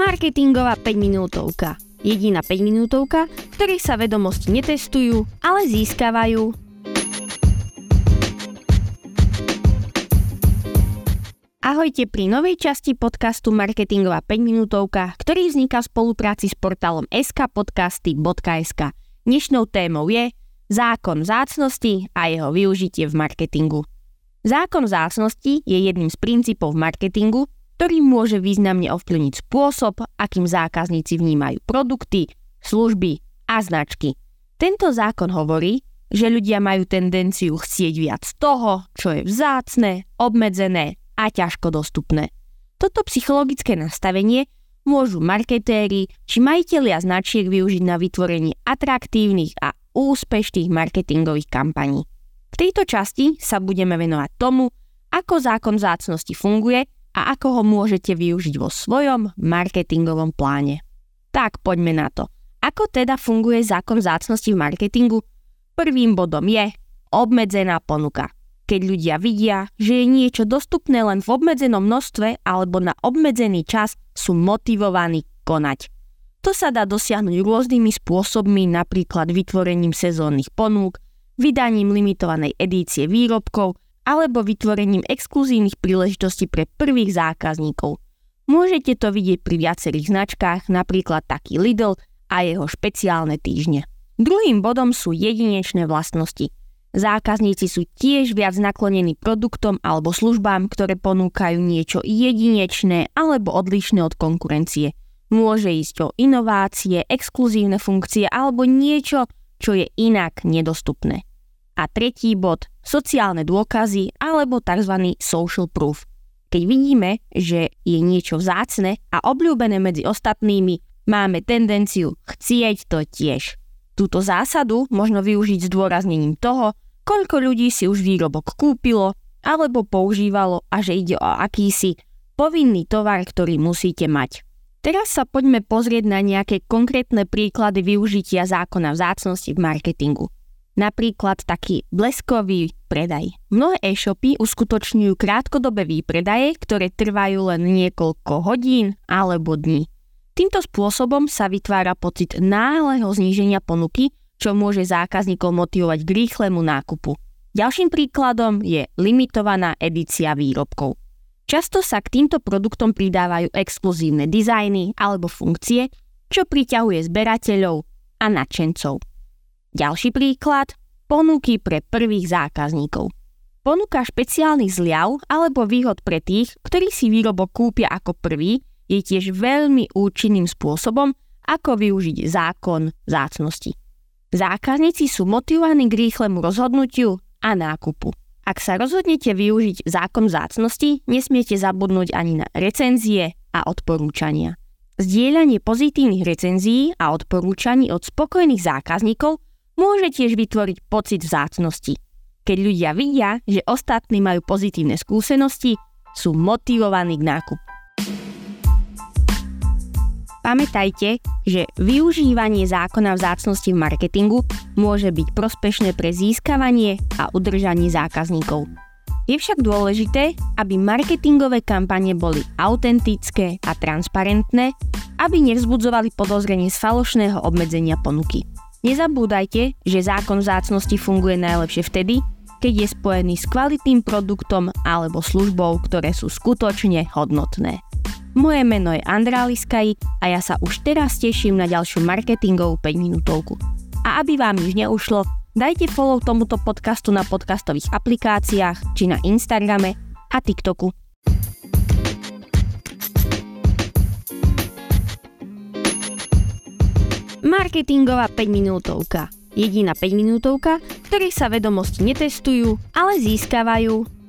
Marketingová 5 minútovka. Jediná 5 minútovka, v ktorej sa vedomosti netestujú, ale získavajú. Ahojte pri novej časti podcastu Marketingová 5 minútovka, ktorý vzniká v spolupráci s portálom skpodcasty.sk. Dnešnou témou je zákon vzácnosti a jeho využitie v marketingu. Zákon vzácnosti je jedným z princípov v marketingu, ktorý môže významne ovplyvniť spôsob, akým zákazníci vnímajú produkty, služby a značky. Tento zákon hovorí, že ľudia majú tendenciu chcieť viac toho, čo je vzácne, obmedzené a ťažko dostupné. Toto psychologické nastavenie môžu marketéri či majiteľia značiek využiť na vytvorenie atraktívnych a úspešných marketingových kampaní. V tejto časti sa budeme venovať tomu, ako zákon vzácnosti funguje a ako ho môžete využiť vo svojom marketingovom pláne. Tak poďme na to. Ako teda funguje zákon zácnosti v marketingu? Prvým bodom je obmedzená ponuka. Keď ľudia vidia, že je niečo dostupné len v obmedzenom množstve alebo na obmedzený čas, sú motivovaní konať. To sa dá dosiahnuť rôznymi spôsobmi, napríklad vytvorením sezónnych ponúk, vydaním limitovanej edície výrobkov alebo vytvorením exkluzívnych príležitostí pre prvých zákazníkov. Môžete to vidieť pri viacerých značkách, napríklad taký Lidl a jeho špeciálne týždne. Druhým bodom sú jedinečné vlastnosti. Zákazníci sú tiež viac naklonení produktom alebo službám, ktoré ponúkajú niečo jedinečné alebo odlišné od konkurencie. Môže ísť o inovácie, exkluzívne funkcie alebo niečo, čo je inak nedostupné. A tretí bod, sociálne dôkazy alebo tzv. social proof. Keď vidíme, že je niečo vzácne a obľúbené medzi ostatnými, máme tendenciu chcieť to tiež. Túto zásadu možno využiť s dôraznením toho, koľko ľudí si už výrobok kúpilo alebo používalo a že ide o akýsi povinný tovar, ktorý musíte mať. Teraz sa poďme pozrieť na nejaké konkrétne príklady využitia zákona vzácnosti v marketingu napríklad taký bleskový predaj. Mnohé e-shopy uskutočňujú krátkodobé výpredaje, ktoré trvajú len niekoľko hodín alebo dní. Týmto spôsobom sa vytvára pocit náhleho zníženia ponuky, čo môže zákazníkov motivovať k rýchlemu nákupu. Ďalším príkladom je limitovaná edícia výrobkov. Často sa k týmto produktom pridávajú exkluzívne dizajny alebo funkcie, čo priťahuje zberateľov a nadšencov. Ďalší príklad, ponuky pre prvých zákazníkov. Ponuka špeciálnych zľav alebo výhod pre tých, ktorí si výrobok kúpia ako prvý, je tiež veľmi účinným spôsobom, ako využiť zákon zácnosti. Zákazníci sú motivovaní k rýchlemu rozhodnutiu a nákupu. Ak sa rozhodnete využiť zákon zácnosti, nesmiete zabudnúť ani na recenzie a odporúčania. Zdieľanie pozitívnych recenzií a odporúčaní od spokojných zákazníkov môže tiež vytvoriť pocit vzácnosti. Keď ľudia vidia, že ostatní majú pozitívne skúsenosti, sú motivovaní k nákupu. Pamätajte, že využívanie zákona vzácnosti v marketingu môže byť prospešné pre získavanie a udržanie zákazníkov. Je však dôležité, aby marketingové kampane boli autentické a transparentné, aby nevzbudzovali podozrenie z falošného obmedzenia ponuky. Nezabúdajte, že zákon vzácnosti funguje najlepšie vtedy, keď je spojený s kvalitným produktom alebo službou, ktoré sú skutočne hodnotné. Moje meno je Andrá Liskaj a ja sa už teraz teším na ďalšiu marketingovú 5 minútovku. A aby vám nič neušlo, dajte follow tomuto podcastu na podcastových aplikáciách či na Instagrame a TikToku. Marketingová 5 minútovka. Jediná 5 minútovka, v ktorej sa vedomosti netestujú, ale získavajú.